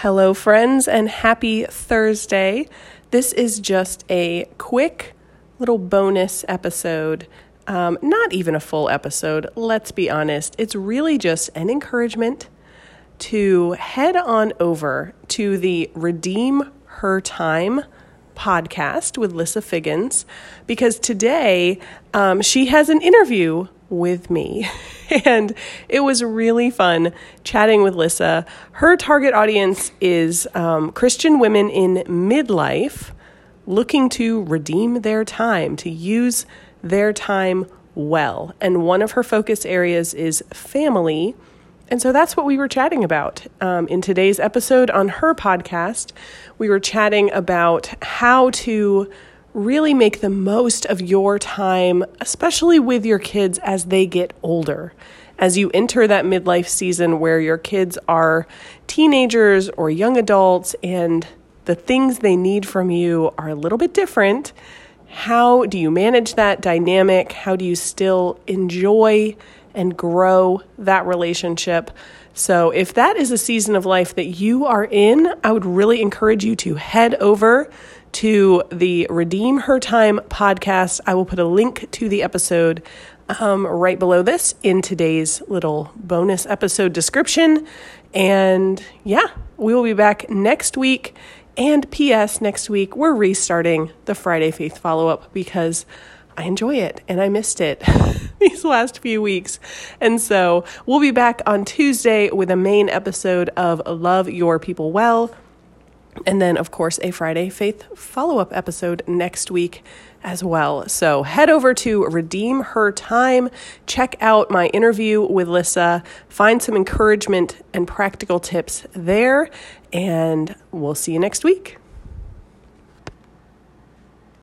Hello, friends, and happy Thursday. This is just a quick little bonus episode. Um, not even a full episode, let's be honest. It's really just an encouragement to head on over to the Redeem Her Time podcast with Lissa Figgins because today um, she has an interview with me. and it was really fun chatting with Lissa. Her target audience is um, Christian women in midlife looking to redeem their time, to use their time well. And one of her focus areas is family. And so that's what we were chatting about. Um, in today's episode on her podcast, we were chatting about how to really make the most of your time, especially with your kids as they get older. As you enter that midlife season where your kids are teenagers or young adults and the things they need from you are a little bit different, how do you manage that dynamic? How do you still enjoy and grow that relationship? So, if that is a season of life that you are in, I would really encourage you to head over to the Redeem Her Time podcast. I will put a link to the episode um, right below this in today's little bonus episode description. And yeah, we will be back next week. And P.S. next week, we're restarting the Friday Faith follow up because I enjoy it and I missed it these last few weeks. And so we'll be back on Tuesday with a main episode of Love Your People Well. And then, of course, a Friday Faith follow up episode next week as well. So head over to Redeem Her Time, check out my interview with Lissa, find some encouragement and practical tips there, and we'll see you next week.